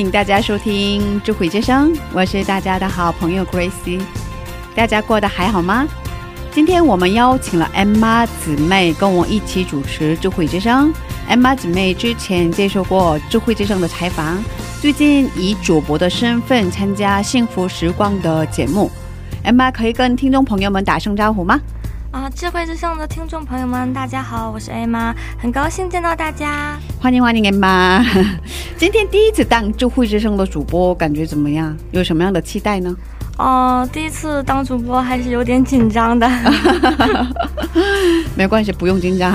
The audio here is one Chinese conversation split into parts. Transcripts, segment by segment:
迎大家收听智慧之声，我是大家的好朋友 Gracie。大家过得还好吗？今天我们邀请了 Emma 姊妹跟我一起主持智慧之声。Emma 姊妹之前接受过智慧之声的采访，最近以主播的身份参加《幸福时光》的节目。Emma 可以跟听众朋友们打声招呼吗？啊，智慧之声的听众朋友们，大家好，我是 A 妈，很高兴见到大家。欢迎欢迎 Emma。今天第一次当智慧之声的主播，感觉怎么样？有什么样的期待呢？哦，第一次当主播还是有点紧张的。没关系，不用紧张。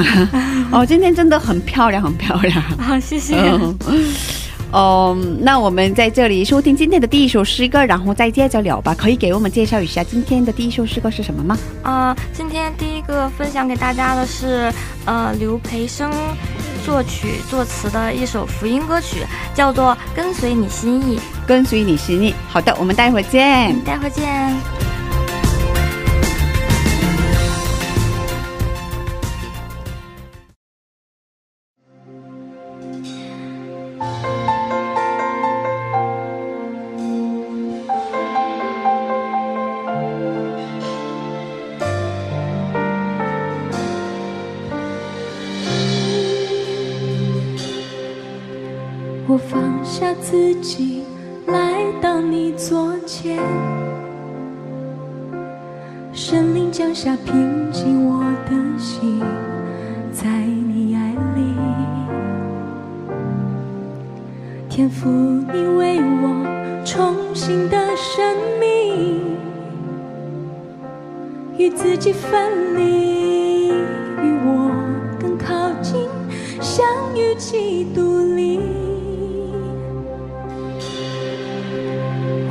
哦，今天真的很漂亮，很漂亮。好，谢谢。嗯，哦，那我们在这里收听今天的第一首诗歌，然后再接着聊吧。可以给我们介绍一下今天的第一首诗歌是什么吗？啊、今天第一个分享给大家的是，呃，刘培生作曲作词的一首福音歌曲，叫做《跟随你心意跟随你心意。好的，我们待会儿见》。。待会儿见。几分离，与我更靠近，相遇基督里。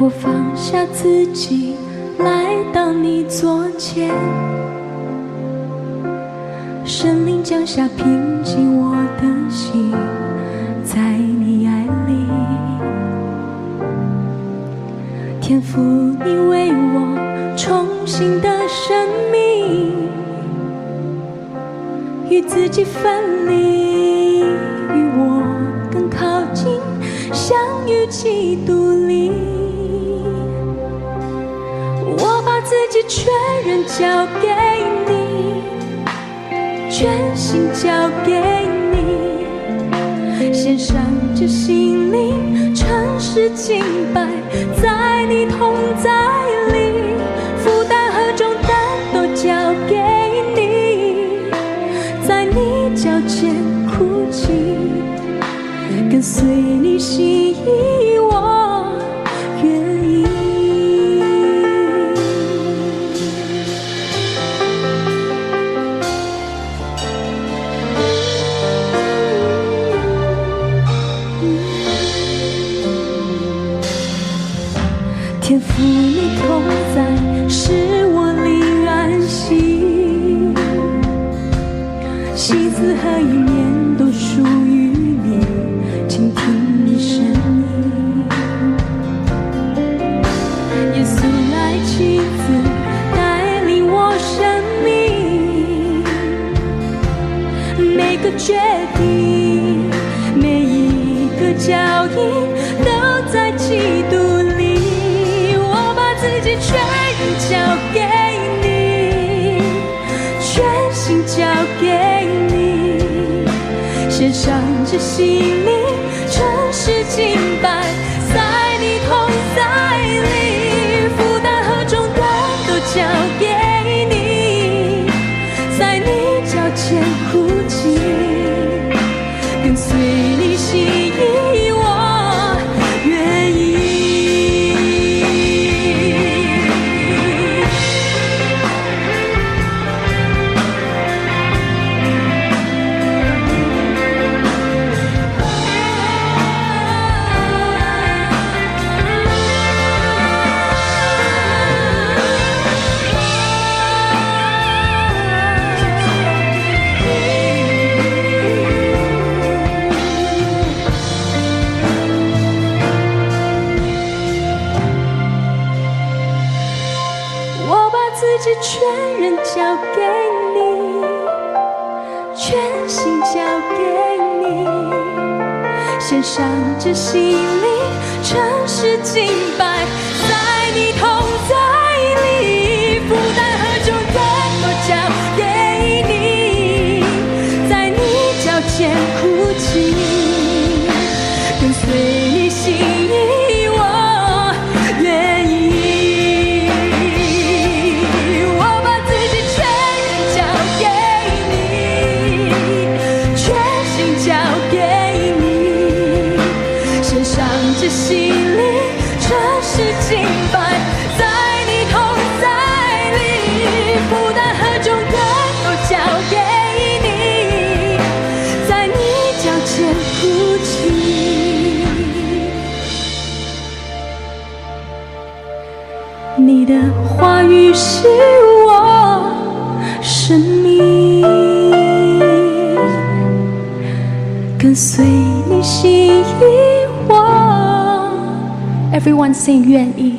我放下自己，来到你左前，神灵降下平上这心灵，诚实敬拜，在你同在里，负担和重担都交给你，在你脚前哭泣，跟随你心意，我献上这心灵，诚实敬拜，在你头 everyone sing 愿意，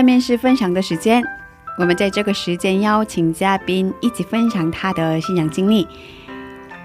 下面是分享的时间，我们在这个时间邀请嘉宾一起分享他的信仰经历。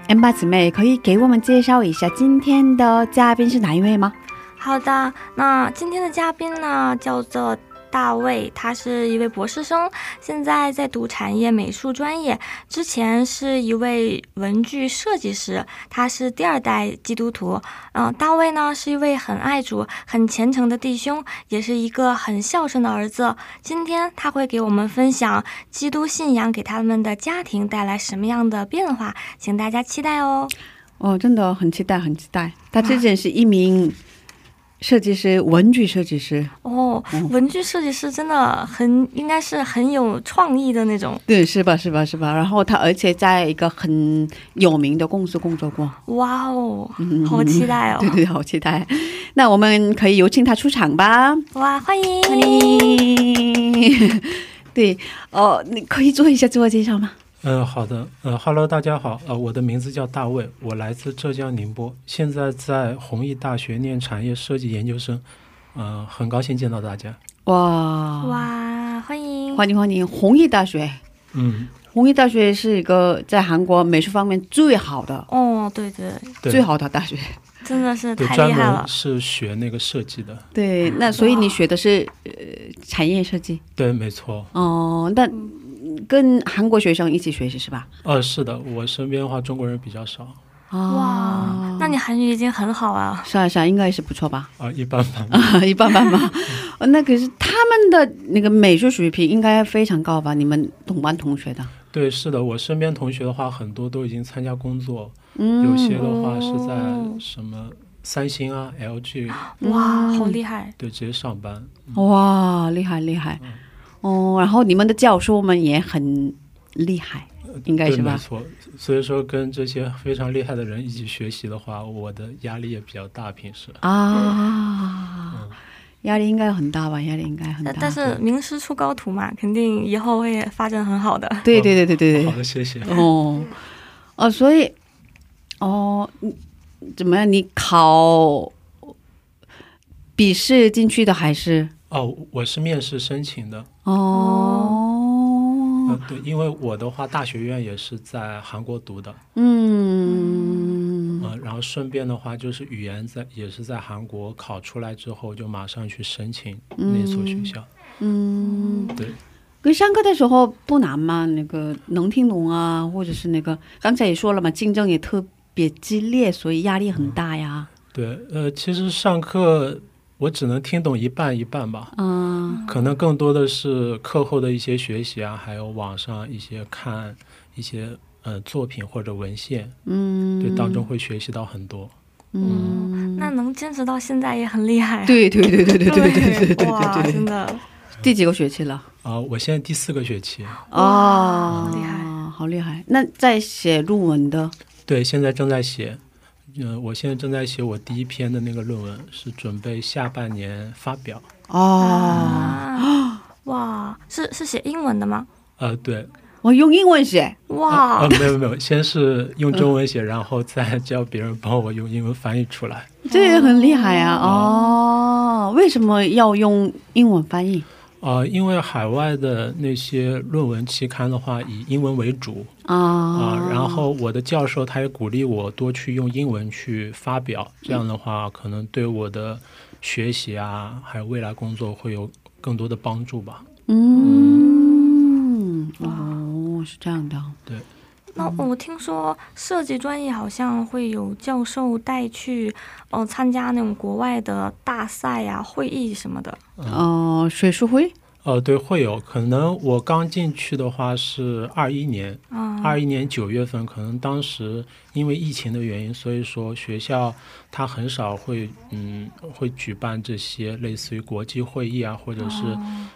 M 八姊妹可以给我们介绍一下今天的嘉宾是哪一位吗？好的，那今天的嘉宾呢，叫做大卫，他是一位博士生，现在在读产业美术专业，之前是一位文具设计师，他是第二代基督徒。嗯、大卫呢是一位很爱主、很虔诚的弟兄，也是一个很孝顺的儿子。今天他会给我们分享基督信仰给他们的家庭带来什么样的变化，请大家期待哦。哦，真的很期待，很期待。他之前是一名设计师，文具设计师。哦，文具设计师真的很应该是很有创意的那种。对，是吧？是吧？是吧？然后他而且在一个很有名的公司工作过。哇哦，好期待哦！对对，好期待。那我们可以有请他出场吧。哇，欢迎欢迎。对，哦，你可以做一下自我介绍吗？嗯，好的，呃哈喽，大家好，呃，我的名字叫大卫，我来自浙江宁波，现在在弘毅大学念产业设计研究生，呃，很高兴见到大家。哇哇，欢迎欢迎欢迎！弘毅大学，嗯，弘毅大学是一个在韩国美术方面最好的、哦，对对，对，最好的大学。真的是对，专太厉害了门。是学那个设计的，对，那所以你学的是呃产业设计对，没错。哦，那跟韩国学生一起学习是吧？呃，是的，我身边的话中国人比较少，哦，哇，那你韩语已经很好啊。是啊是啊，应该是不错吧？啊、一般般。啊，一般般吧。哦 那可是他们的那个美术水平应该非常高吧？你们同班同学的，对，是的，我身边同学的话，很多都已经参加工作，嗯，有些的话是在哦什么三星啊、LG，哇，好厉害！对，直接上班。哇，厉害厉害。哦，然后你们的教授们也很厉害，应该是吧，没？错。所以说，跟这些非常厉害的人一起学习的话，我的压力也比较大。平时，啊，压力应该很大吧？压力应该很大。但但是名师出高徒嘛，肯定以后会发展很好的。对对对对对对好。的，谢谢。哦，哦，所以，哦，你怎么样？你考笔试进去的还是哦，我是面试申请的。哦，呃，对，因为我的话，大学院也是在韩国读的，嗯呃，然后顺便的话，就是语言在也是在韩国考出来之后，就马上去申请那所学校。嗯，对，跟上课的时候不难吗？那个能听懂啊，或者是那个刚才也说了嘛，竞争也特别激烈，所以压力很大呀。对，呃，其实上课我只能听懂一半一半吧，嗯可能更多的是课后的一些学习啊，还有网上一些看一些呃作品或者文献，嗯，对，当中会学习到很多。嗯，那能坚持到现在也很厉害。对对对对对对对对对哇，对对，真的，第几个学期了？啊、我现在第四个学期，哦，好厉害，好厉害！那在写论文的，对，现在正在写。嗯、我现在正在写我第一篇的那个论文，是准备下半年发表。哦，啊，哇，是是写英文的吗？呃，对，我用英文写，哇呃，，没有没有，先是用中文写，然后再叫别人帮我用英文翻译出来。这也很厉害啊！哦，为什么要用英文翻译呃，因为海外的那些论文期刊的话，以英文为主啊、啊？然后我的教授他也鼓励我多去用英文去发表，这样的话可能对我的学习啊，还有未来工作会有更多的帮助吧。嗯，哦，是这样的，对那我听说设计专业好像会有教授带去，呃，参加那种国外的大赛呀、会议什么的。哦，学术会，呃，对，会有可能我刚进去的话是二一年，啊，二一年九月份，可能当时因为疫情的原因，所以说学校它很少会嗯会举办这些类似于国际会议啊，或者是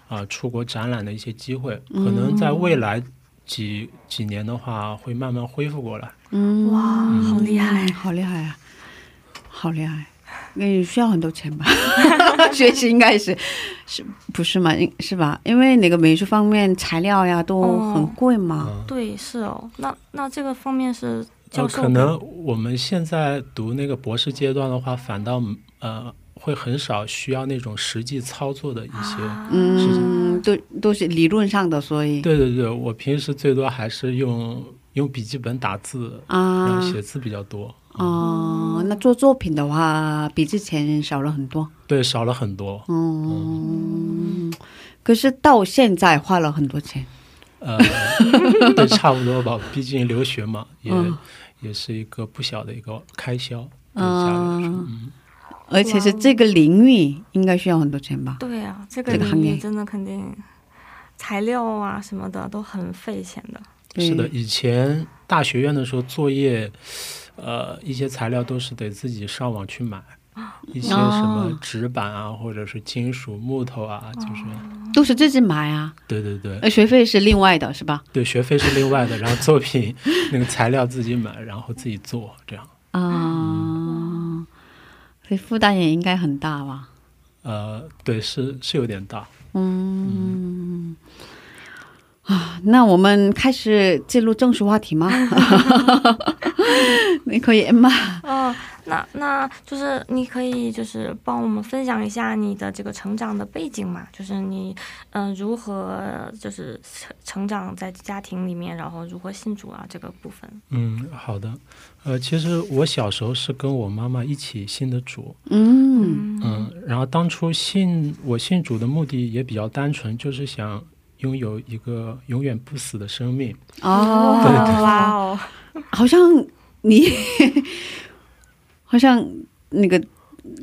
啊、呃出国展览的一些机会。可能在未来几几年的话，会慢慢恢复过来。嗯，哇，好厉害嗯！好厉害啊，好厉害。你需要很多钱吧？学习应该是是不是嘛？应是吧？因为那个美术方面材料呀都哦很贵嘛。嗯，对，是哦。那那这个方面是呃，教授可能我们现在读那个博士阶段的话，反倒呃会很少需要那种实际操作的一些。啊嗯，都都是理论上的，所以对对对，我平时最多还是用用笔记本打字，然啊后写字比较多。哦，那做作品的话，比之前少了很多。对，少了很多。嗯，可是到现在花了很多钱。呃，对，差不多吧。毕竟留学嘛，也、嗯也是一个不小的一个开销。嗯，而且是这个领域应该需要很多钱吧？对啊，这个行业领域真的肯定材料啊什么的都很费钱的。是的。以前大学院的时候，作业，呃，一些材料都是得自己上网去买。一些什么哦纸板啊，或者是金属、木头啊，就是，都是自己买啊，对对对，呃，学费是另外的，是吧？对，学费是另外的，然后作品那个材料自己买，然后自己做，这样。啊，所以负担也应该很大吧？呃，对，是是有点大。嗯，啊，那我们开始进入正式话题吗？你可以吗？哦，那那就是你可以就是帮我们分享一下你的这个成长的背景嘛？就是你嗯、呃如何就是成成长在家庭里面，然后如何信主啊这个部分。嗯，好的。呃，其实我小时候是跟我妈妈一起信的主，嗯嗯，然后当初信我信主的目的也比较单纯，就是想拥有一个永远不死的生命。哦，对对哇哦，好像你 好像那个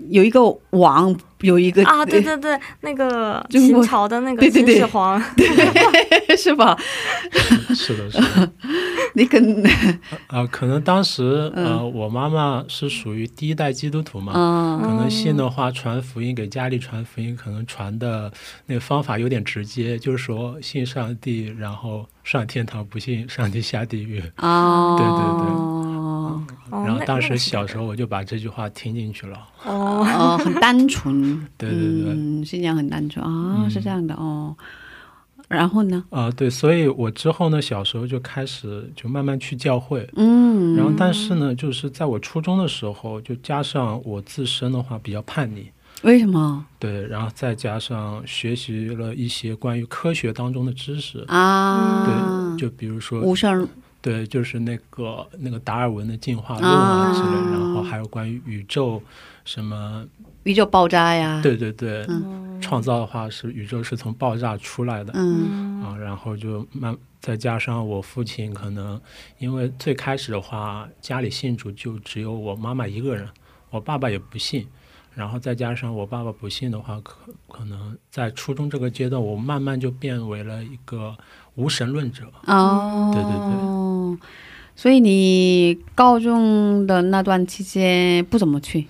有一个王，有一个啊，对对对，那个秦朝的那个秦对对对始皇，是吧？是的，是的。你跟啊、可能当时嗯呃，我妈妈是属于第一代基督徒嘛，嗯可能信的话，传福音给家里传福音，可能传的那个方法有点直接，就是说信上帝，然后上天堂；不信上帝下地狱。啊，对对对哦然后当时那那个小时候我就把这句话听进去了。哦，哦，很单纯，对对对嗯，信仰很单纯啊，嗯是这样的哦。然后呢？啊、对，所以我之后呢，小时候就开始就慢慢去教会。嗯，然后，但是呢，就是在我初中的时候，就加上我自身的话比较叛逆，为什么对，然后再加上学习了一些关于科学当中的知识，啊？对，就比如说无声对，就是那个那个达尔文的进化论啊之类，啊然后还有关于宇宙什么，宇宙爆炸呀？，对对对，嗯创造的话是宇宙是从爆炸出来的、嗯啊，然后就慢再加上我父亲可能因为最开始的话家里信主就只有我妈妈一个人，我爸爸也不信。然后再加上我爸爸不信的话，可可能在初中这个阶段，我慢慢就变为了一个无神论者。哦，对对对。所以你高中的那段期间不怎么去？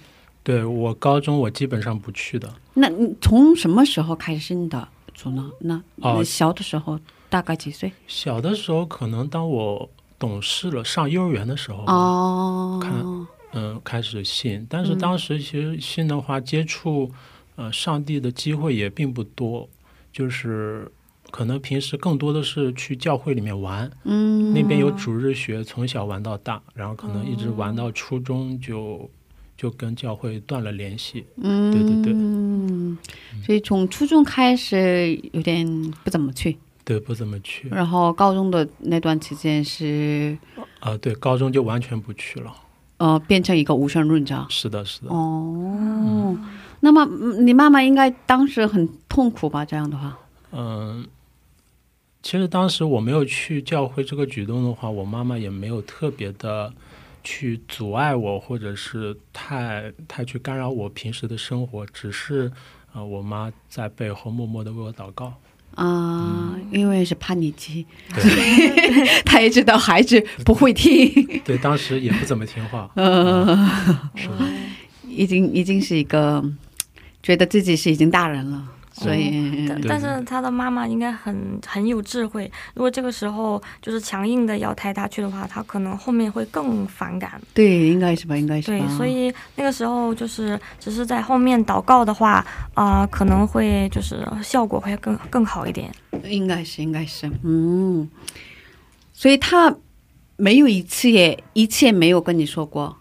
对我高中我基本上不去的，那你从什么时候开始信的主呢？那小的时候大概几岁？小的时候，可能当我懂事了，上幼儿园的时候吧，哦，看嗯，开始信。但是当时其实信的话，接触呃上帝的机会也并不多，就是可能平时更多的是去教会里面玩，嗯，那边有主日学，从小玩到大，然后可能一直玩到初中就就跟教会断了联系。嗯，对对对嗯，所以从初中开始有点不怎么去，对，不怎么去。然后高中的那段期间是啊、对，高中就完全不去了。呃变成一个无神论者。是的，是的。哦，那么嗯你妈妈应该当时很痛苦吧？这样的话，嗯，其实当时我没有去教会这个举动的话，我妈妈也没有特别的去阻碍我，或者是太太去干扰我平时的生活，只是呃，我妈在背后默默的为我祷告。啊、因为是叛逆期，对 她也知道孩子不会听，对，当时也不怎么听话。呃，是的，已经已经是一个觉得自己是已经大人了，所以对但但是他的妈妈应该很很有智慧，如果这个时候就是强硬的要带他去的话，他可能后面会更反感。对，应该是吧，应该是吧。对，所以那个时候就是只是在后面祷告的话，啊、可能会就是效果会更更好一点。应该是，应该是，嗯，所以他没有一次也一次也没有跟你说过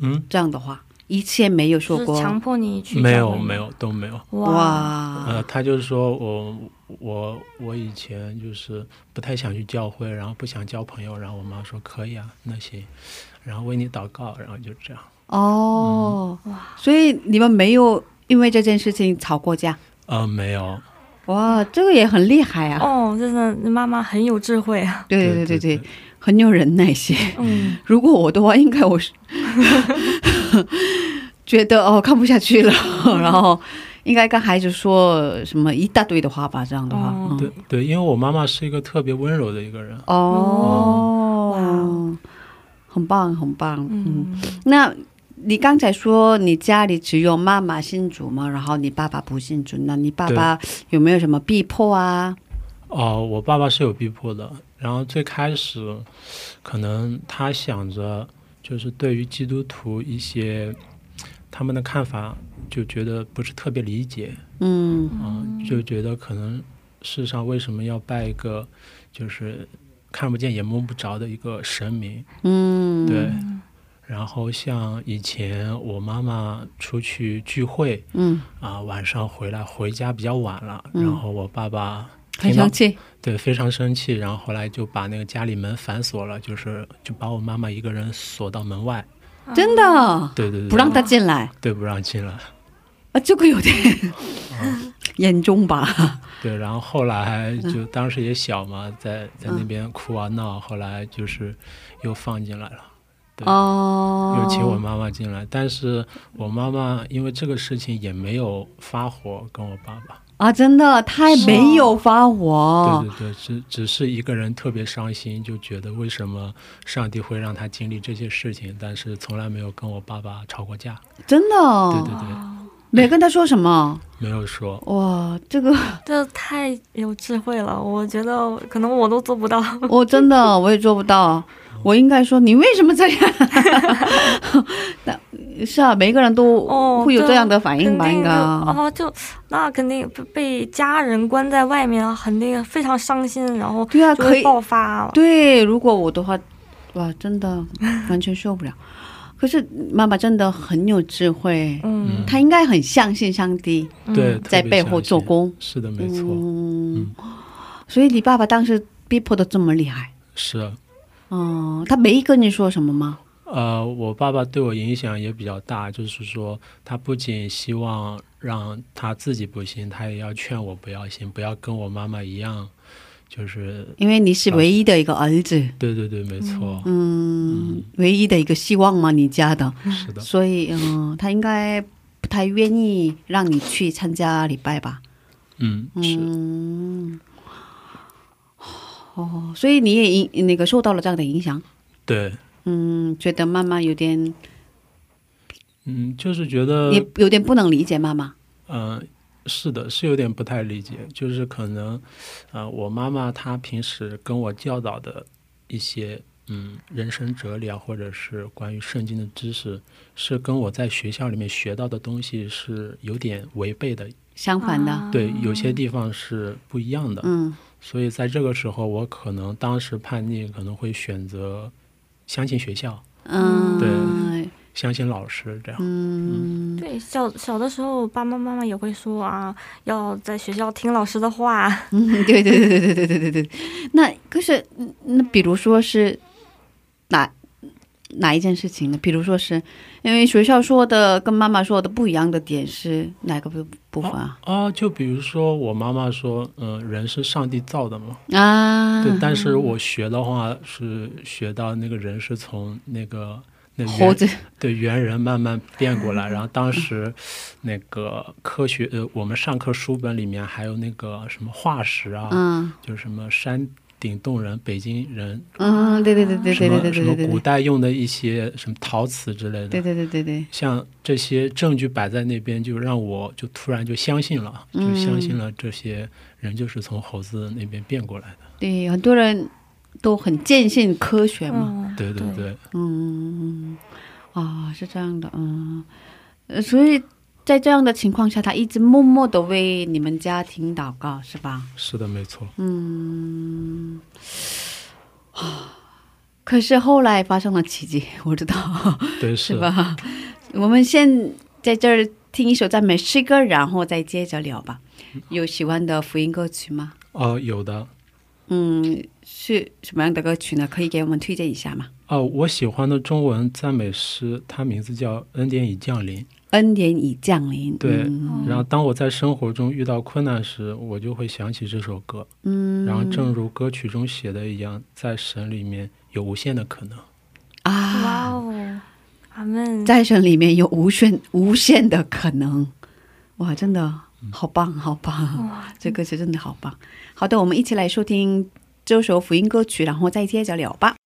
嗯，这样的话，一切没有说过。就是强迫你去没有没有都没有。哇，呃，他就是说我我我以前就是不太想去教会，然后不想交朋友，然后我妈说可以啊，那行，然后为你祷告，然后就这样。哦，哇，所以你们没有因为这件事情吵过架？呃，没有，哇，这个也很厉害啊！哦，真的妈妈很有智慧啊。对对对对，很有忍耐心。嗯，如果我的话，应该我是觉得哦看不下去了，然后应该跟孩子说什么一大堆的话吧，这样的话，对对，因为我妈妈是一个特别温柔的一个人。哦，很棒很棒，嗯，嗯，那。你刚才说你家里只有妈妈信主嘛，然后你爸爸不信主，那你爸爸有没有什么逼迫啊？哦，我爸爸是有逼迫的。然后最开始，可能他想着就是对于基督徒一些他们的看法，就觉得不是特别理解，嗯嗯，就觉得可能世上为什么要拜一个就是看不见也摸不着的一个神明？嗯，对。然后像以前我妈妈出去聚会嗯，啊，晚上回来回家比较晚了，嗯然后我爸爸听到很生气，对非常生气，然后后来就把那个家里门反锁了，就是就把我妈妈一个人锁到门外，真的？对对对，不让她进来？对不让进来，啊，这个有点嗯严重吧？对，然后后来嗯。就当时也小嘛，在在那边哭啊闹，后来就是又放进来了。对。哦，又请我妈妈进来，但是我妈妈因为这个事情也没有发火跟我爸爸，啊，真的，他也没有发火，对对对，只只是一个人特别伤心，就觉得为什么上帝会让他经历这些事情，但是从来没有跟我爸爸吵过架，真的，对对对，没跟他说什么。没有说，哇，这个 这太有智慧了，我觉得可能我都做不到。我真的我也做不到。我应该说你为什么这样？那是啊，每个人都哦，会有这样的反应吧？应该。哦，就那肯定被被家人关在外面啊，肯定非常伤心，然后对啊，可以。爆发。对，如果我的话，哇，真的完全受不了。可是妈妈真的很有智慧，嗯她应该很相信上帝对，嗯在背后做工。是的，没错，嗯，所以你爸爸当时逼迫的这么厉害，是。嗯，他没跟你说什么吗？呃，我爸爸对我影响也比较大，就是说，他不仅希望让他自己不信，他也要劝我不要信，不要跟我妈妈一样，就是，因为你是唯一的一个儿子，对对对，没错，嗯，唯一的一个希望嘛，你家的，是的，所以嗯，他应该不太愿意让你去参加礼拜吧？嗯，是，嗯，哦，所以你也影那个受到了这样的影响，对，嗯，觉得妈妈有点嗯，就是觉得，也有点不能理解妈妈，嗯、是的，是有点不太理解，就是可能，呃，我妈妈她平时跟我教导的一些，嗯，人生哲理啊，或者是关于圣经的知识，是跟我在学校里面学到的东西是有点违背的，相反的，啊。对，有些地方是不一样的。嗯。所以在这个时候，我可能当时叛逆，可能会选择相信学校，嗯，对相信老师这样。嗯，对，小小的时候，爸爸妈妈也会说啊，要在学校听老师的话。嗯，对对对对对对对对对。那可是，嗯那比如说是哪哪一件事情呢？比如说是因为学校说的跟妈妈说的不一样的点是哪个部部分啊？啊，就比如说我妈妈说，嗯、人是上帝造的嘛，啊，对，但是我学的话是学到那个人是从那个那猿猴子，对猿人慢慢变过来，然后当时那个科学呃，我们上课书本里面还有那个什么化石啊，嗯。就是什么山顶洞人、北京人，啊，对对对对对对对么什么对对。对对古代用的一些什么陶瓷之类的，对对对对对，像这些证据摆在那边，就让我就突然就相信了，就嗯相信了这些人就是从猴子那边变过来的。对，很多人都很坚信科学嘛。嗯，对对对，嗯，啊，是这样的，嗯，呃所以在这样的情况下，他一直默默的为你们家庭祷告，是吧？是的，没错。嗯，啊，可是后来发生了奇迹，我知道，对，是是吧？我们先在这儿听一首赞美诗歌，然后再接着聊吧。有喜欢的福音歌曲吗？哦，有的。嗯，是什么样的歌曲呢？可以给我们推荐一下吗？哦，我喜欢的中文赞美诗，它名字叫《恩典已降临》。恩典已降临。对嗯然后当我在生活中遇到困难时，我就会想起这首歌。嗯，然后正如歌曲中写的一样，在神里面有无限的可能。啊，哇哦，阿门。在神里面有无限无限的可能，哇，真的好棒，好棒！哇，这歌词真的好棒。好的，我们一起来收听这首福音歌曲，然后再接着聊吧。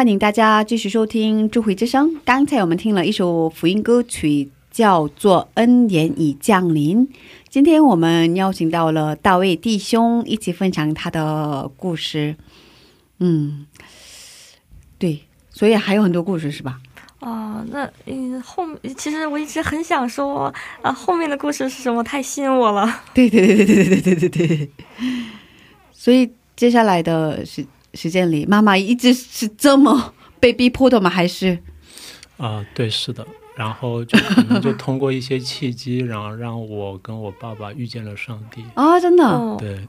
欢迎大家继续收听《智慧之声》。刚才我们听了一首福音歌曲，叫做《恩典已降临》。今天我们邀请到了大卫弟兄一起分享他的故事。嗯，对，所以还有很多故事是吧？哦，那嗯后其实我一直很想说啊，后面的故事是什么？太吸引我了。对对对对对对对对对对。所以接下来的时时间里，妈妈一直是这么被逼迫的吗？还是啊、对，是的。然后就可能就通过一些契机，然后让我跟我爸爸遇见了上帝。啊、真的、哦，对，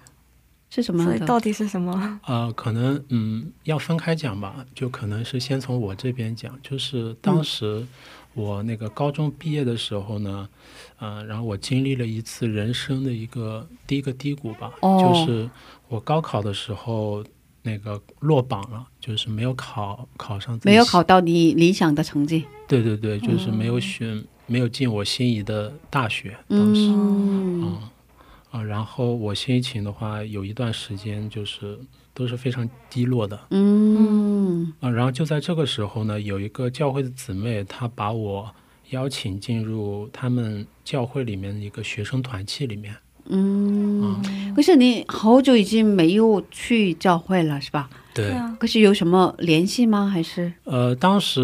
是什么？所以到底是什么？呃，可能嗯要分开讲吧，就可能是先从我这边讲，就是当时我那个高中毕业的时候呢，呃，然后我经历了一次人生的一个第一个低谷吧，哦就是我高考的时候那个落榜了，就是没有考考上自己喜没有考到你理想的成绩。对对对，就是没有选，没有进我心仪的大学，当时。嗯嗯啊，然后我心情的话，有一段时间就是都是非常低落的嗯啊。然后就在这个时候呢，有一个教会的姊妹，她把我邀请进入他们教会里面的一个学生团契里面。嗯。啊，可是你好久已经没有去教会了，是吧？对，对啊，可是有什么联系吗？还是呃，当时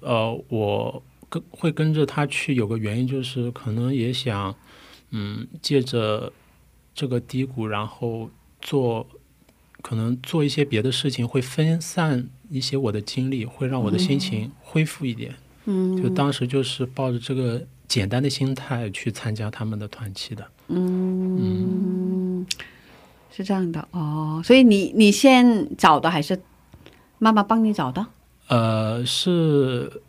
呃，我跟会跟着他去，有个原因就是可能也想，嗯，借着这个低谷，然后做，可能做一些别的事情，会分散一些我的精力，会让我的心情恢复一点。嗯就当时就是抱着这个简单的心态去参加他们的团契的。嗯，是这样的哦。所以你你先找的还是妈妈帮你找的？呃，是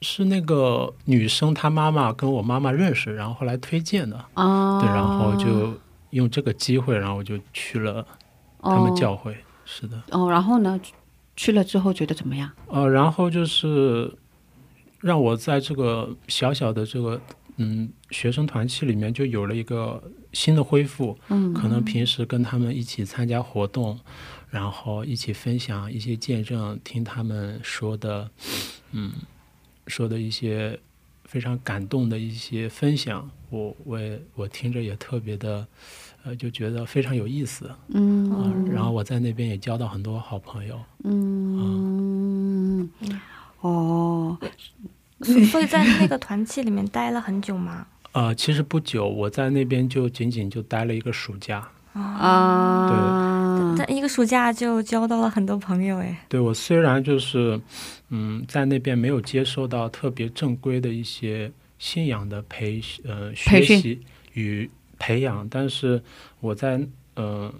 是那个女生她妈妈跟我妈妈认识，然后后来推荐的。哦，对，然后就用这个机会，然后我就去了他们教会。是的，哦，然后呢，去了之后觉得怎么样？呃，然后就是让我在这个小小的这个嗯学生团契里面，就有了一个新的恢复。嗯可能平时跟他们一起参加活动，然后一起分享一些见证，听他们说的，嗯，说的一些非常感动的一些分享，我我也我听着也特别的，呃，就觉得非常有意思啊、嗯然后我在那边也交到很多好朋友。嗯，所以在那个团契里面待了很久吗？呃，其实不久，我在那边就仅仅就待了一个暑假。啊，在一个暑假就交到了很多朋友，哎，对我虽然就是，嗯，在那边没有接受到特别正规的一些信仰的培呃学习与培养，但是我在呃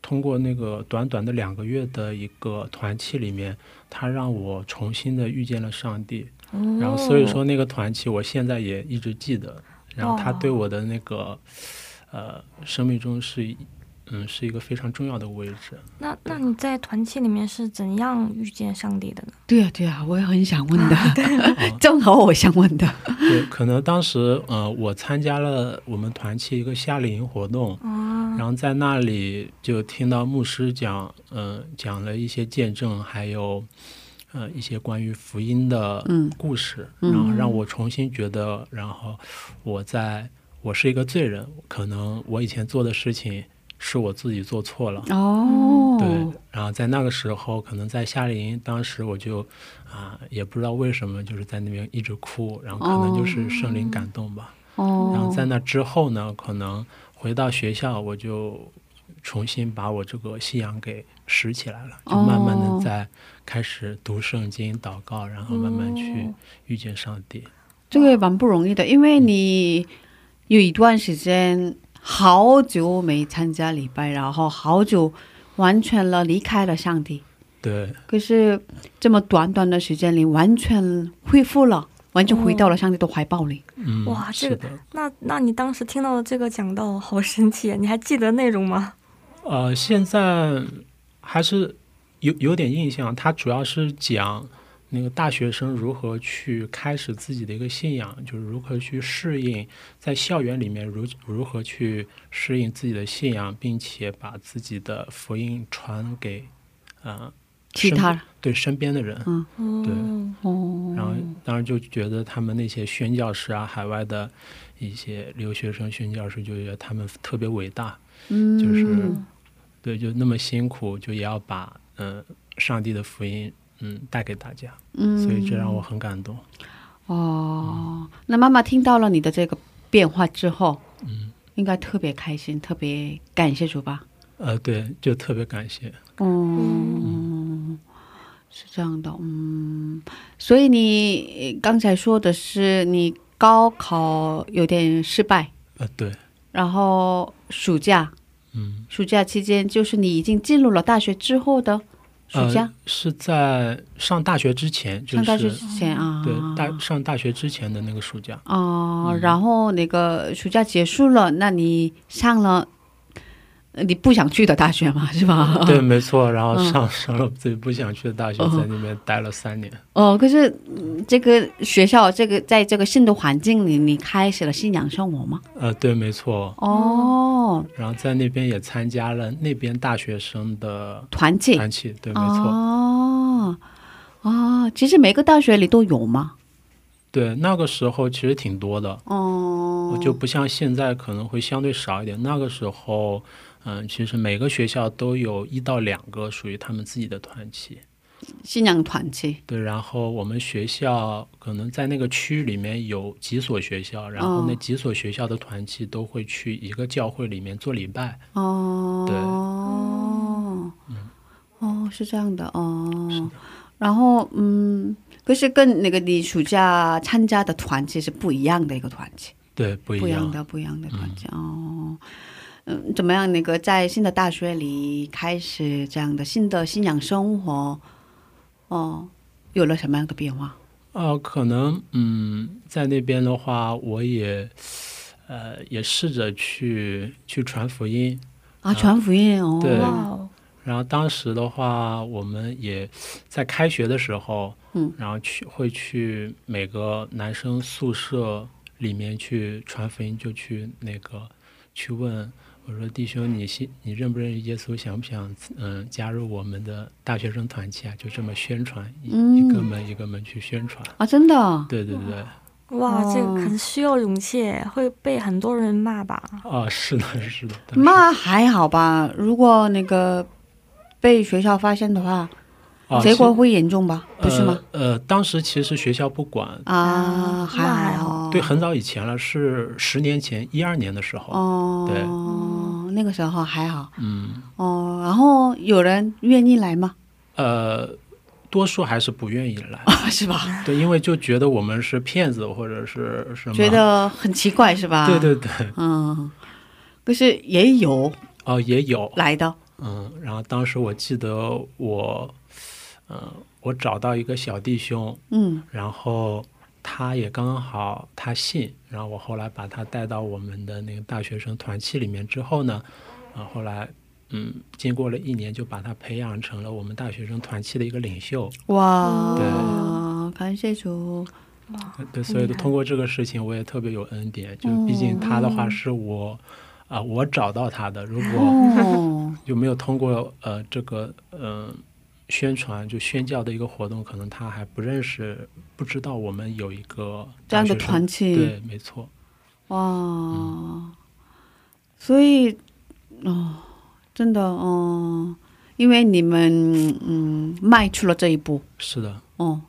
通过那个短短的两个月的一个团契里面，他让我重新的遇见了上帝，然后所以说那个团契我现在也一直记得，然后他对我的那个呃生命中是一嗯是一个非常重要的位置。那那你在团契里面是怎样遇见上帝的呢？对呀、对呀、我也很想问的，哦 正好我想问的。对，可能当时呃，我参加了我们团契一个夏令营活动，啊，然后在那里就听到牧师讲，嗯、讲了一些见证，还有呃一些关于福音的嗯。故事，然后让我重新觉得，然后我在我是一个罪人，可能我以前做的事情是我自己做错了，哦，对，然后在那个时候，可能在夏令营，当时我就啊、也不知道为什么，就是在那边一直哭，然后可能就是圣灵感动吧。哦，然后在那之后呢，可能回到学校，我就重新把我这个信仰给拾起来了，就慢慢哦。的在开始读圣经、祷告，然后慢慢去哦遇见上帝。这个也蛮不容易的，因为你有一段时间好久没参加礼拜，然后好久完全了离开了上帝。对，可是这么短短的时间里，完全恢复了，完全回到了上帝的怀抱里。嗯，哇这个，那那你当时听到的这个讲道好神奇啊！你还记得内容吗？呃，现在还是有有点印象，它主要是讲那个大学生如何去开始自己的一个信仰，就是如何去适应在校园里面如如何去适应自己的信仰，并且把自己的福音传给呃其他对身边的人。嗯对哦，然后当时就觉得他们那些宣教师啊，海外的一些留学生宣教师，就觉得他们特别伟大，嗯，就是对，就那么辛苦，就也要把嗯、呃上帝的福音嗯带给大家，嗯，所以这让我很感动。哦，那妈妈听到了你的这个变化之后，嗯，应该特别开心，特别感谢主吧？呃，对，就特别感谢。嗯，是这样的，嗯，所以你呃刚才说的是你高考有点失败，呃，对，然后暑假，嗯，暑假期间就是你已经进入了大学之后的暑假，呃、是在上大学之前，就是上大学之前啊，对大上大学之前的那个暑假。哦、嗯。然后那个暑假结束了，那你上了呃你不想去的大学嘛，是吧？对，没错。然后嗯上、上了自己不想去的大学，嗯在那边待了三年。哦，可是、嗯这个学校，这个在这个新的环境里，你开始了信仰生活吗？呃，对，没错。哦，然后在那边也参加了那边大学生的团契，团契，对，没错。哦，哦，其实每个大学里都有吗？对，那个时候其实挺多的，哦，就不像现在可能会相对少一点。那个时候，嗯，其实每个学校都有一到两个属于他们自己的团契。信仰团契。对，然后我们学校可能在那个区域里面有几所学校，然后那哦几所学校的团契都会去一个教会里面做礼拜。哦，对哦，哦，是这样的哦。是的然后，嗯，可是跟那个你暑假参加的团契是不一样的一个团契，对，不一样。不一样的，不一样的团契、哦。嗯，怎么样？那个在新的大学里开始这样的新的信仰生活，哦，有了什么样的变化？呃，可能嗯，在那边的话，我也呃也试着去去传福音。啊，传福音哦，对哦，然后当时的话，我们也在开学的时候，嗯，然后去会去每个男生宿舍里面去传福音，就去那个去问我说：“弟兄，你信你认不认识耶稣？想不想嗯加入我们的大学生团契啊？”就这么宣传，一、嗯一个门一个门去宣传。啊，真的，对对对，哇，这哦个很需要勇气，会被很多人骂吧？啊，是的，是的。骂还好吧。如果那个被学校发现的话，结果会严重吧？不是吗？呃？呃，当时其实学校不管，啊，还好。对，很早以前了，是十年前，一二年的时候。哦，对那个时候还好。嗯，哦，然后有人愿意来吗？呃，多数还是不愿意来，啊，是吧？对，因为就觉得我们是骗子或者是什么，觉得很奇怪是吧？对对对，嗯，可是也有哦，也有，来的。嗯，然后当时我记得我，嗯、我找到一个小弟兄，嗯然后他也刚好他信，然后我后来把他带到我们的那个大学生团契里面之后呢，啊，后来嗯，经过了一年，就把他培养成了我们大学生团契的一个领袖。哇，对感谢主。对，所以通过这个事情，我也特别有恩典。就毕竟他的话是我啊、我找到他的，如果哦，就没有通过呃这个嗯、呃宣传就宣教的一个活动，可能他还不认识，不知道我们有一个这样的团契对，没错。哇，所以哦，真的哦，因为你们嗯迈出了这一步，是的，哦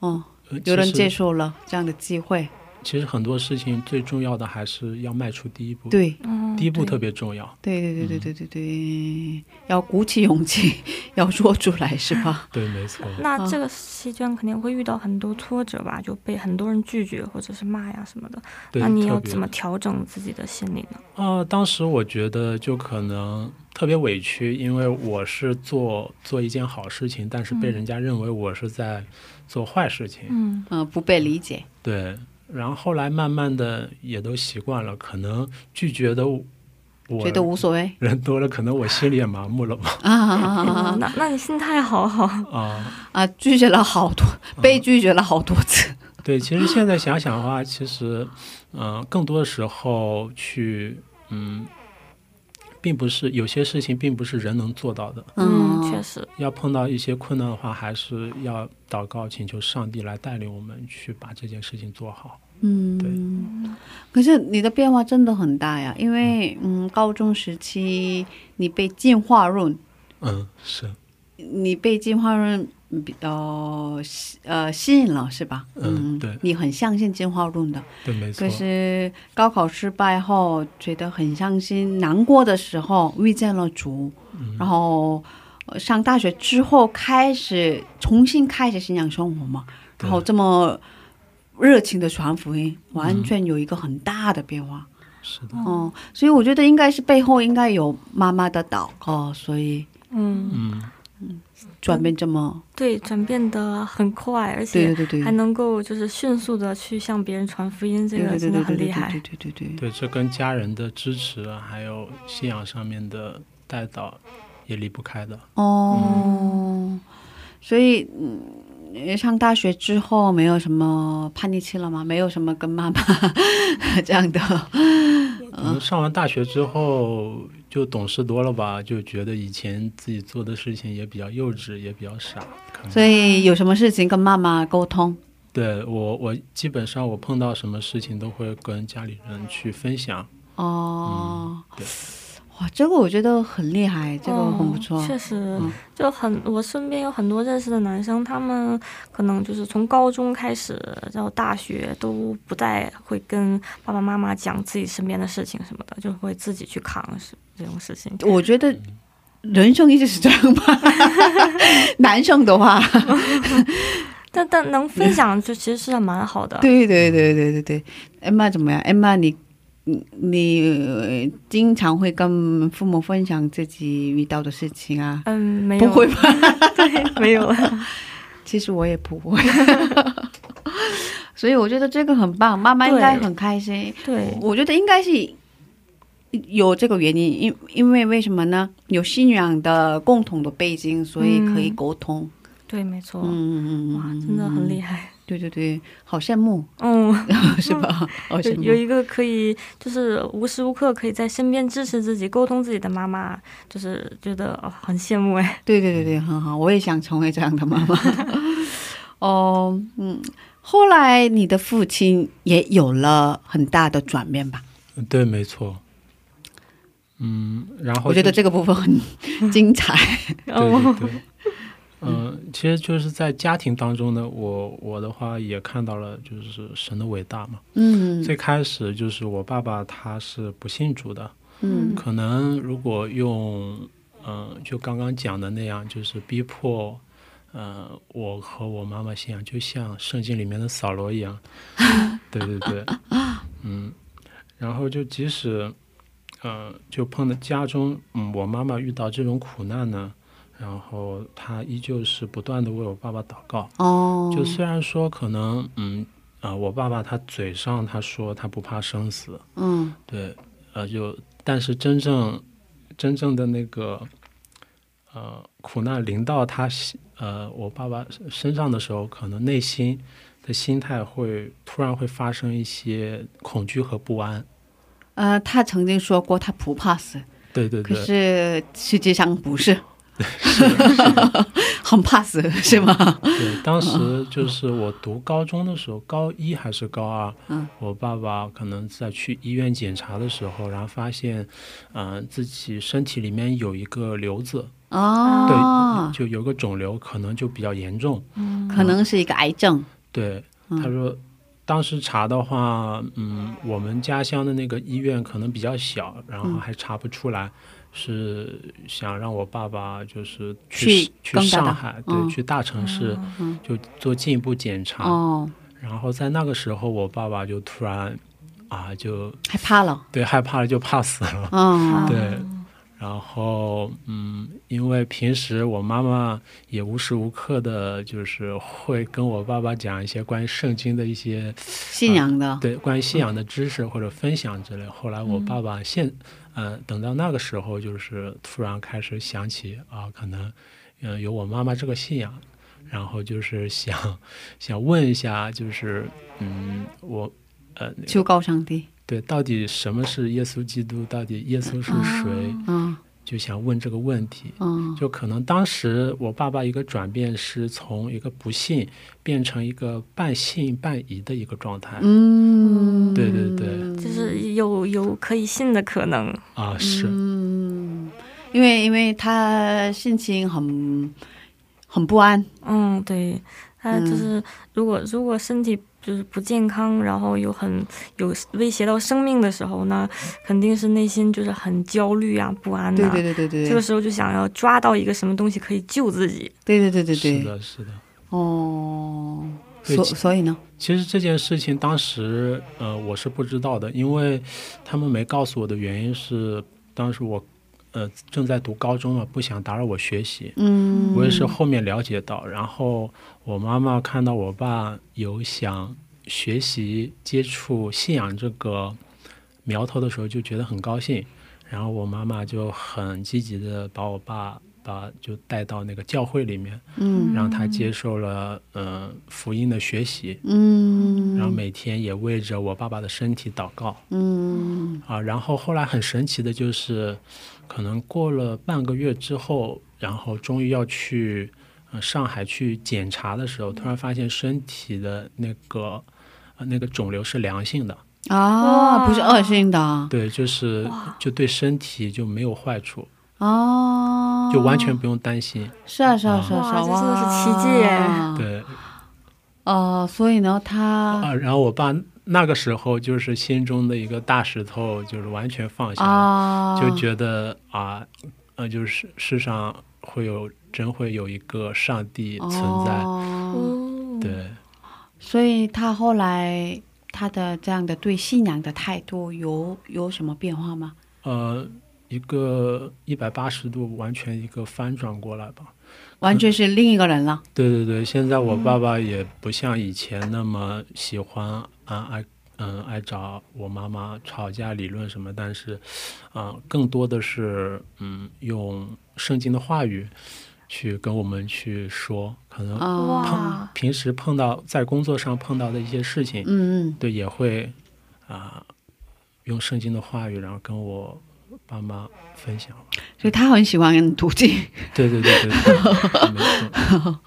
哦，呃有人接受了这样的机会，其实很多事情最重要的还是要迈出第一步。对嗯，第一步特别重要。对对对对对对对，要鼓起勇气，要说出来是吧？对，没错。那这个期间肯定会遇到很多挫折吧，就被很多人拒绝或者是骂呀什么的。对，那你要怎么调整自己的心理呢？啊、当时我觉得就可能特别委屈，因为我是做做一件好事情，但是被人家认为我是在做坏事情。嗯嗯、不被理解。对，然后后来慢慢的也都习惯了，可能拒绝的我觉得无所谓人多了，可能我心里也麻木了吧。啊哦 那那你心态好好。啊、啊！拒绝了好多，被拒绝了好多次。对，其实现在想想的话，其实，嗯、更多的时候去，嗯，并不是有些事情并不是人能做到的。嗯，确实。要碰到一些困难的话，还是要祷告，请求上帝来带领我们去把这件事情做好。嗯，对可是你的变化真的很大呀，因为嗯，高中时期你被进化论，嗯，是，你被进化论比较吸呃吸引了是吧？嗯对你很相信进化论的。对，没错可。是高考失败后，觉得很伤心、难过的时候，遇见了主，嗯然后呃上大学之后开始重新开始信仰生活嘛，然后这么热情的传福音，完全有一个很大的变化。是的，哦、所以我觉得应该是背后应该有妈妈的祷告，所以嗯，嗯，转变这么对，转变的很快，而且对对对还能够就是迅速的去向别人传福音，这个真的对对对很厉害对。对对对对对，这跟家人的支持啊还有信仰上面的带导也离不开的。哦，所以嗯，上大学之后没有什么叛逆期了吗？没有什么跟妈妈 这样的，嗯上完大学之后就懂事多了吧，就觉得以前自己做的事情也比较幼稚，也比较傻。所以有什么事情跟妈妈沟通。对我，我基本上我碰到什么事情都会跟家里人去分享。哦，对，哇，这个我觉得很厉害，这个很不错。哦确实，嗯就很我身边有很多认识的男生，他们可能就是从高中开始到大学都不再会跟爸爸妈妈讲自己身边的事情什么的，就会自己去扛是这种事情。我觉得人生一直是这样吧。男生的话，但但能分享就其实是蛮好的。对对对对对对。艾玛怎么样？艾玛，你你经常会跟父母分享自己遇到的事情啊？嗯，没有，不会吧？对，没有。其实我也不会。所以我觉得这个很棒，妈妈应该很开心。对，我觉得应该是有这个原因，因因为为什么呢？有信仰的共同的背景，所以可以嗯沟通。对，没错。嗯嗯嗯哇，嗯，真的很厉害。对对对，好羡慕，嗯，是吧？好有羡慕。有一个可以就是无时无刻可以在身边支持自己、沟通自己的妈妈，就是觉得、哦、很羡慕哎。对对对对，很好，我也想成为这样的妈妈。哦，嗯，后来你的父亲也有了很大的转变吧？对，没错。嗯，然后我觉得这个部分很 精彩。对哦对对，嗯、其实就是在家庭当中呢，我我的话也看到了，就是神的伟大嘛。嗯最开始就是我爸爸他是不信主的，嗯可能如果用嗯、就刚刚讲的那样，就是逼迫。呃，我和我妈妈信仰，就像圣经里面的扫罗一样，对对对，嗯，然后就即使，呃，就碰到家中，嗯，我妈妈遇到这种苦难呢，然后她依旧是不断的为我爸爸祷告，哦，就虽然说可能，嗯，啊、我爸爸他嘴上他说他不怕生死，嗯对，呃，就但是真正真正的那个呃苦难临到他心呃我爸爸身上的时候，可能内心的心态会突然会发生一些恐惧和不安。呃，他曾经说过他不怕死，对对对。可，是实际上不是，是是 很怕死，是吗？对，当时就是我读高中的时候，高一还是高二，嗯。我爸爸可能在去医院检查的时候，然后发现，嗯、自己身体里面有一个瘤子，哦。对，，就有个肿瘤，可能就比较严重。可能是一个癌症。对，嗯。他说，当时查的话，嗯，我们家乡的那个医院可能比较小，然后还查不出来，是想让我爸爸就是去去上海，对，嗯去大城市嗯就做进一步检查。哦，然后在那个时候，我爸爸就突然啊，就害怕了，对害怕了，就怕死了。嗯，对，然后嗯，因为平时我妈妈也无时无刻的，就是会跟我爸爸讲一些关于圣经的一些信仰的，对关于信仰的知识或者分享之类。后来我爸爸现呃，等到那个时候，就是突然开始想起啊，可能嗯、呃有我妈妈这个信仰。然后就是想想问一下，就是嗯，我呃，求告上帝，对，到底什么是耶稣基督？到底耶稣是谁？嗯就想问这个问题。嗯就可能当时我爸爸一个转变是从一个不信变成一个半信半疑的一个状态。嗯，对对对就是有有可以信的可能。啊，是，嗯，因为因为他心情很很不安，嗯，对，他嗯就是如果如果身体就是不健康，然后又很有威胁到生命的时候呢，肯定是内心就是很焦虑啊、不安的。对对对对对，这个时候就想要抓到一个什么东西可以救自己。对对对对对，是的，是的。哦，所所以呢，其实这件事情当时呃我是不知道的，因为他们没告诉我的原因是，当时我呃正在读高中嘛，不想打扰我学习。嗯，我也是后面了解到，然后我妈妈看到我爸有想学习接触信仰这个苗头的时候，就觉得很高兴。然后我妈妈就很积极的把我爸把就带到那个教会里面，嗯让他接受了呃福音的学习，嗯，然后每天也为着我爸爸的身体祷告嗯啊。然后后来很神奇的就是，可能过了半个月之后，然后终于要去呃上海去检查的时候，突然发现身体的那个呃那个肿瘤是良性的，啊，不是恶性的，对，就是就对身体就没有坏处，哦，就完全不用担心。是啊是啊是啊哇是啊，这真的是奇迹耶，对。哦，所以呢，他啊，然后我爸那个时候就是心中的一个大石头，就是完全放下了。啊，就觉得啊，呃，就是世上会有真会有一个上帝存在，对，所以他后来他的这样的对信仰的态度有有什么变化吗？呃，一个一百八十度完全一个翻转过来吧。完全是另一个人了。对对对，现在我爸爸也不像以前那么喜欢啊爱嗯爱找我妈妈吵架理论什么，但是啊、更多的是嗯用圣经的话语去跟我们去说，可能啊，哇，平时碰到在工作上碰到的一些事情，嗯嗯，对，也会啊、用圣经的话语，然后跟我爸妈分享。所以他很喜欢读经，对对对对对，没错。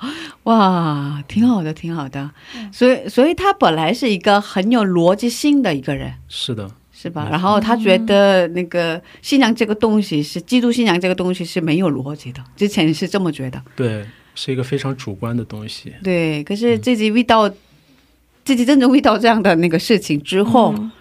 哇，挺好的，挺好的。所以，所以他本来是一个很有逻辑性的一个人，是的，是吧？然后他觉得那个信仰这个东西是基督信仰这个东西是没有逻辑的，之前是这么觉得。对，是一个非常主观的东西。对，可是自己遇到、自己真正遇到这样的那个事情之后，嗯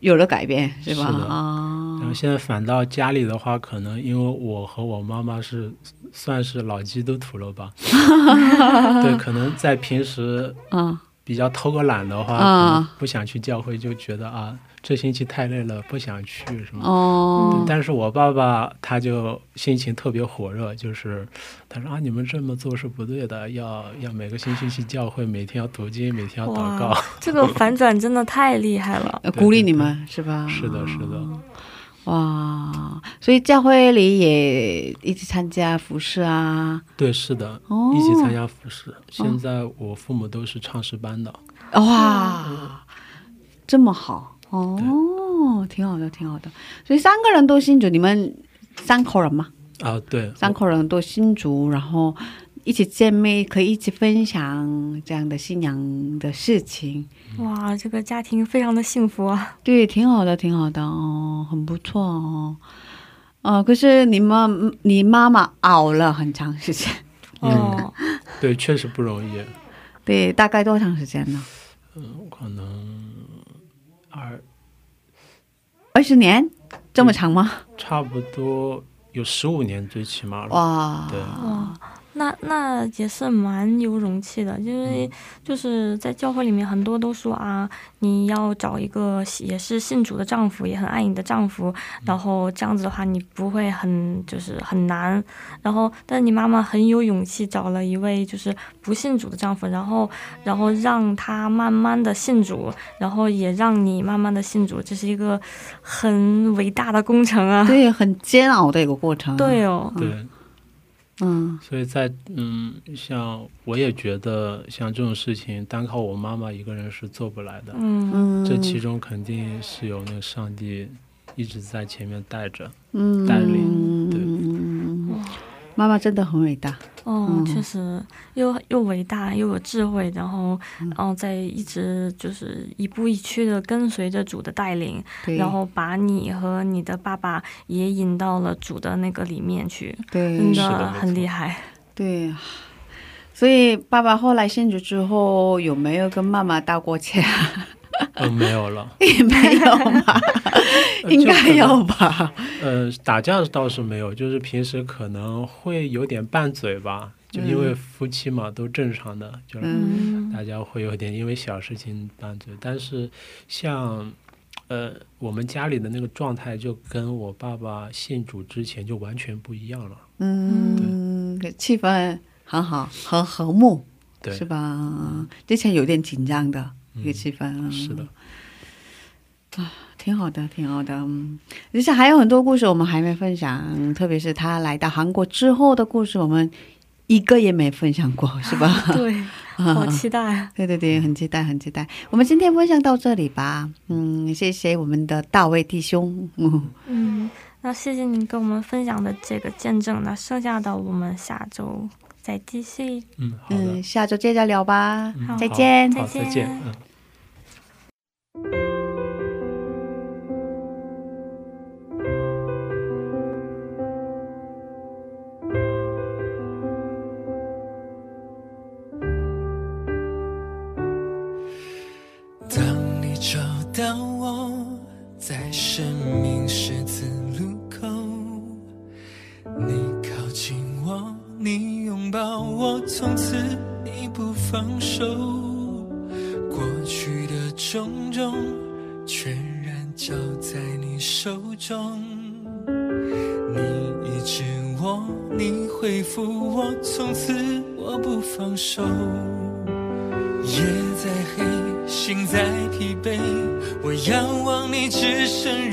有了改变，是吧？是啊然后，现在反倒家里的话，可能因为我和我妈妈是算是老基督徒了吧，对，可能在平时啊 比较偷个懒的话，啊可能不想去教会，就觉得啊，这星期太累了，不想去什么。哦，但是我爸爸他就心情特别火热，就是他说啊，你们这么做是不对的，要要每个星期去教会，每天要读经，每天要祷告。这个反转真的太厉害了。呃鼓励你们是吧？是的，是的，哇，所以教会里也一起参加服饰啊，对，是的，哦一起参加服饰。现在我父母都是唱诗班的，哇，这么好哦，挺好的，挺好的。所以三个人都信主，你们三口人吗，啊，对，三口人都信主，然后一起见面，可以一起分享这样的新娘的事情，哇，这个家庭非常的幸福啊！对，挺好的，挺好的哦，很不错哦。呃，可是你妈你妈妈熬了很长时间，嗯哦，对，确实不容易。对，大概多长时间呢？嗯，可能二二十年这么长吗？差不多有十五年最起码了。哇，对，哇，那那也是蛮有勇气的，因为就是在教会里面，很多都说啊，你要找一个也是信主的丈夫，也很爱你的丈夫，然后这样子的话，你不会很就是很难。然后，但你妈妈很有勇气，找了一位就是不信主的丈夫，然后然后让他慢慢的信主，然后也让你慢慢的信主，这是一个很伟大的工程啊。对，很煎熬的一个过程。对哦，对，嗯所以在嗯，像我也觉得像这种事情，单靠我妈妈一个人是做不来的。嗯嗯，这其中肯定是有那个上帝一直在前面带着。嗯带领对嗯妈妈真的很伟大。哦嗯，确实又又伟大又有智慧，然后然后在一直就是一步一趋的跟随着主的带领，然后把你和你的爸爸也引到了主的那个里面去，对真的很厉害。对，所以爸爸后来信主之后，有没有跟妈妈道过歉？嗯，没有了。也没有吧，呃 应该有吧。呃，打架倒是没有，就是平时可能会有点拌嘴吧，就因为夫妻嘛，都正常的，就是嗯大家会有点因为小事情拌嘴。但是像呃我们家里的那个状态，就跟我爸爸信主之前就完全不一样了。嗯，气氛很好，很和睦，对，是吧？之前有点紧张的一个嗯气氛，嗯是的，啊挺好的，挺好的。嗯，其实还有很多故事我们还没分享，特别是他来到韩国之后的故事，我们一个也没分享过，是吧？对，好期待。啊对对对，很期待，很期待。我们今天分享到这里吧。嗯，谢谢我们的大卫弟兄。嗯，嗯，那谢谢你跟我们分享的这个见证，那剩下的我们下周再继续。嗯，好嗯，，下周接着聊吧。嗯好再见好，再再见见，嗯。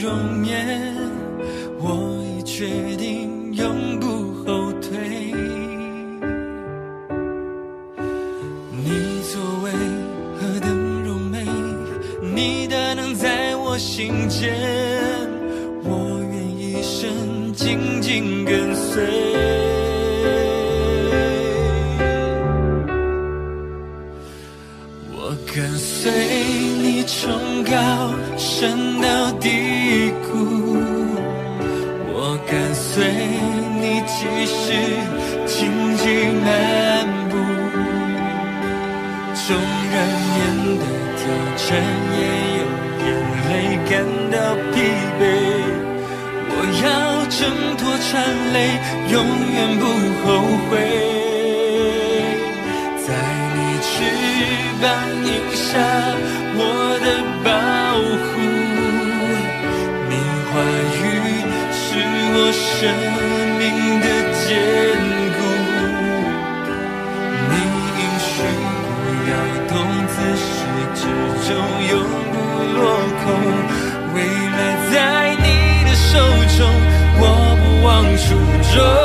容颜，随你从高升到低谷，我跟随你即使荆棘漫步，纵然面对挑战，也有眼泪感到疲惫。我要挣脱缠累，永远不后悔。在你翅膀荫下，我的保护，你话语是我生命的坚固。你应许不要动，自始至终永不落空。未来在你的手中，我不忘初衷。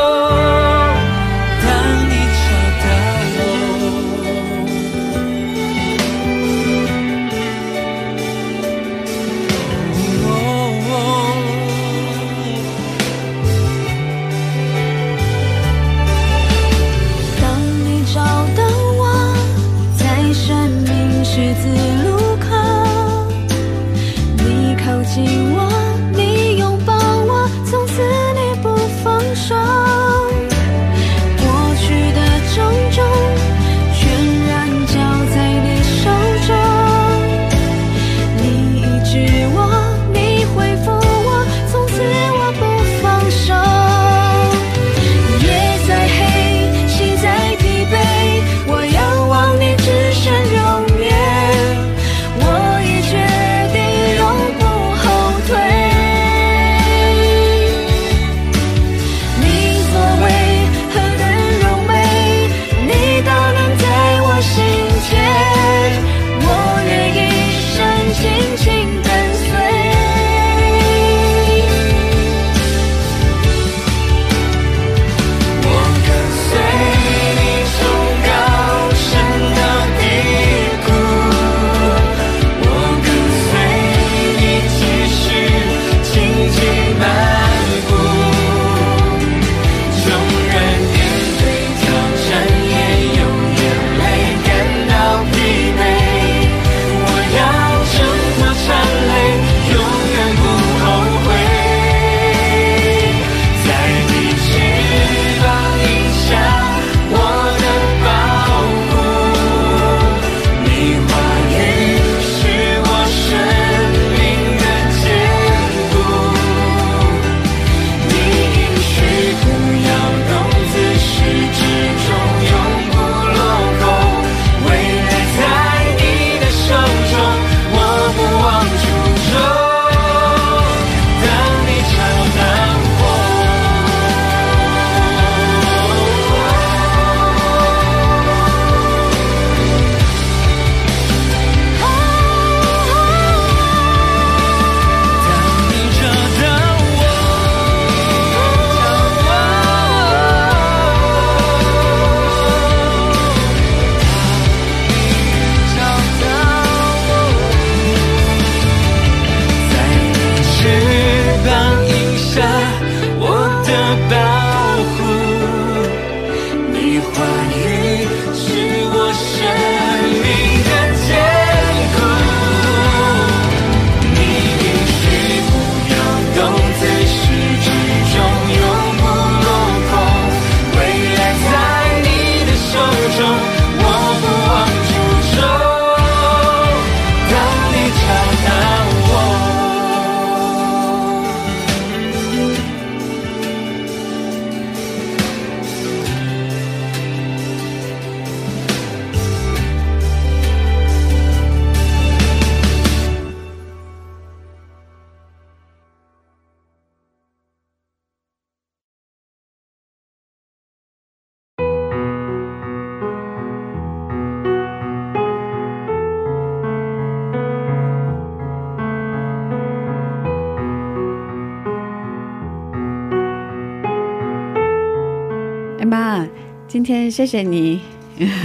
天谢谢你。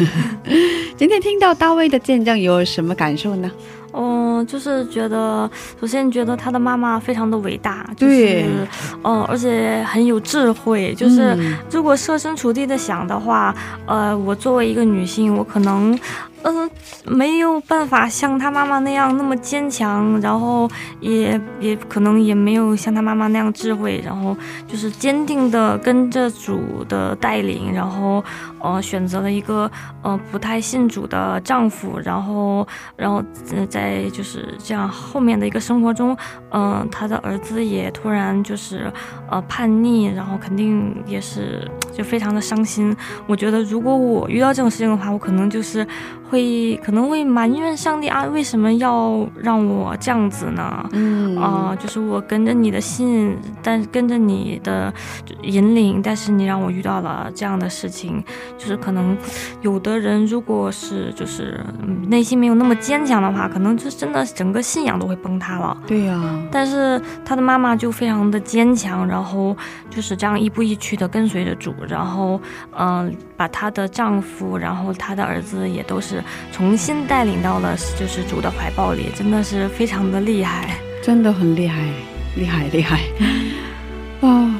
今天听到大卫的见证，有什么感受呢？嗯，就是觉得，首先觉得他的妈妈非常的伟大，就是对，嗯，而且很有智慧。就是嗯如果设身处地的想的话，呃，我作为一个女性，我可能，嗯、没有办法像她妈妈那样那么坚强，然后也也可能也没有像她妈妈那样智慧，然后就是坚定的跟着主的带领，然后呃选择了一个呃不太信主的丈夫，然后然后在就是这样后面的一个生活中，嗯、她的儿子也突然就是呃叛逆，然后肯定也是就非常的伤心。我觉得如果我遇到这种事情的话，我可能就是会可能会埋怨上帝啊，为什么要让我这样子呢？嗯啊、就是我跟着你的信，但跟着你的引领，但是你让我遇到了这样的事情，就是可能有的人如果是就是嗯内心没有那么坚强的话，可能就真的整个信仰都会崩塌了。对呀、但是她的妈妈就非常的坚强，然后就是这样一步一趋的跟随着主，然后嗯、把她的丈夫，然后她的儿子也都是重新带领到了就是主的怀抱里，真的是非常的厉害。真的很厉害，厉害厉害啊！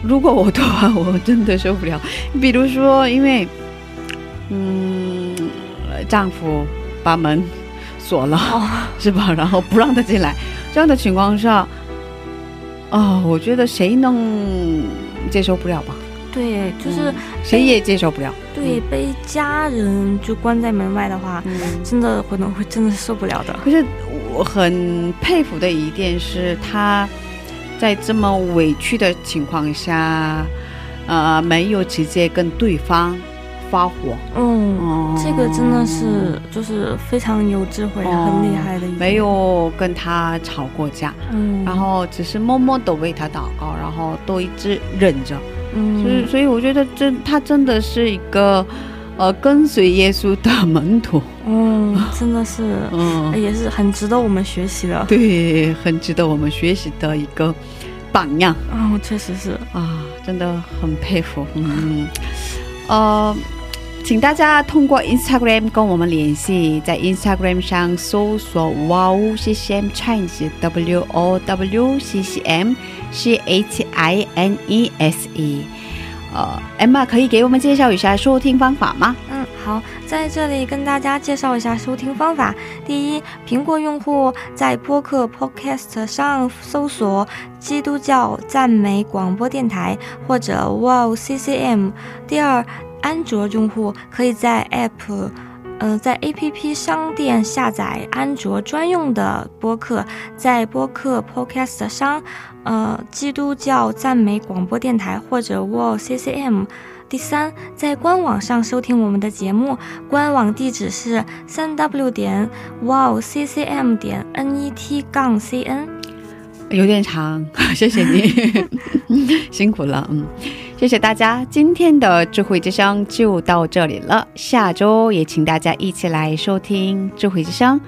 如果我的话，我真的受不了。比如说，因为嗯，丈夫把门锁了，是吧？然后不让他进来，这样的情况下，啊，我觉得谁能接受不了吧？对，就是谁也接受不了。对被家人就关在门外的话，嗯，真的可能会真的受不了的。可是我很佩服的一点是，他在这么委屈的情况下，呃，没有直接跟对方发火。嗯，哦这个真的是就是非常有智慧、很厉害的一点。没，有跟他吵过架，嗯，然后只是默默的为他祷告，然后都一直忍着。嗯，所以，所以我觉得这他真的是一个呃跟随耶稣的门徒。嗯，真的是，嗯，也是很值得我们学习的。对，很值得我们学习的一个榜样。嗯，确实是。啊，真的很佩服。嗯，呃，请大家通过 Instagram 跟我们联系，在 Instagram 上搜索 Wow CCM Chinese W O W C C M C H I N E S E。呃，Emma 可以给我们介绍一下收听方法吗？嗯，好，在这里跟大家介绍一下收听方法。第一，苹果用户在播客 Podcast 上搜索“基督教赞美广播电台”或者 Wow CCM。第二，安卓用户可以在 App。呃，在 APP 商店下载安卓专用的播客，在播客 Podcast 上，呃，基督教赞美广播电台或者 Wow CCM。第三，在官网上收听我们的节目，官网地址是三 w 点 wow ccm 点 net 杠 cn。有点长，谢谢你，辛苦了，嗯，谢谢大家，今天的智慧之声就到这里了，下周也请大家一起来收听智慧之声，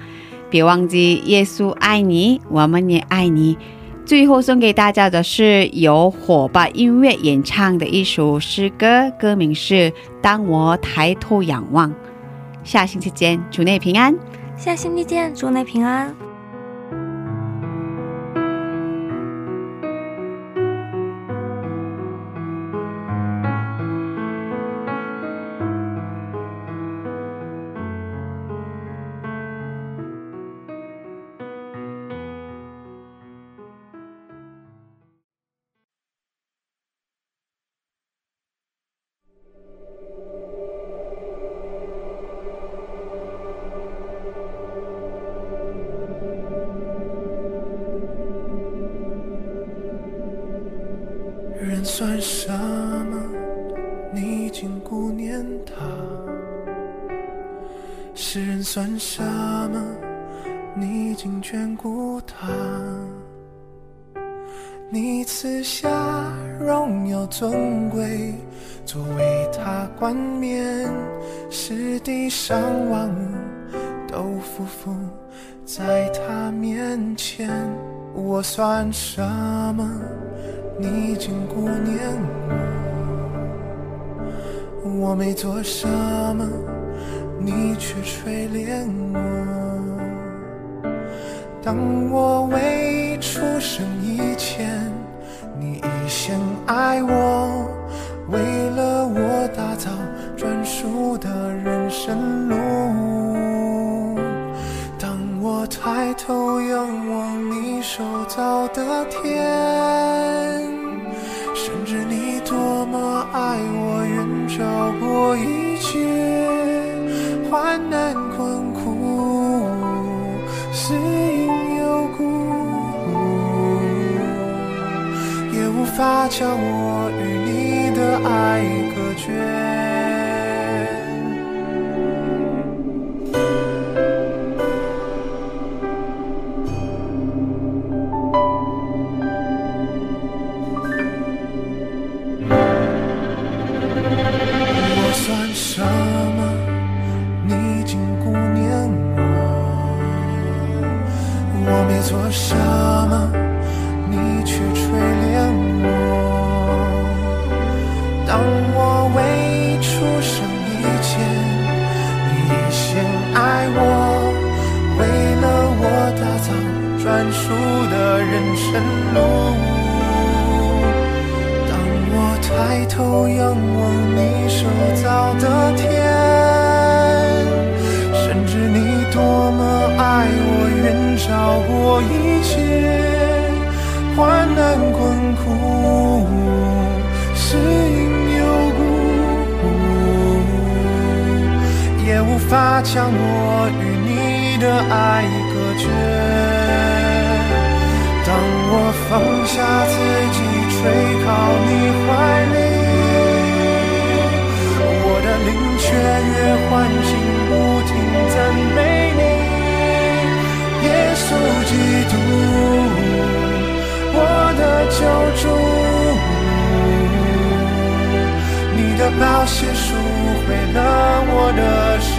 别忘记耶稣爱你，我们也爱你。最后送给大家的是由火把音乐演唱的一首诗歌，歌名是《当我抬头仰望》。下星期见，主内平安。下星期见，祝内平安。什么？你竟顾念我？我没做什么，你却垂怜我。当我未出生以前，你已先爱我，为了我打造专属的人生路。当我抬头仰望手造的天，深知你多么爱我，愿照过一切患难困苦，是因有故，也无法将我与你的爱隔绝。头仰望你手造的天，深知你多么爱我，远超过一切患难困苦，是因有故，也无法将我与你的爱隔绝。当我放下自己，垂靠你怀里，灵雀跃欢欣，不停赞美你，耶稣基督，我的救主。你的宝血赎回了我的身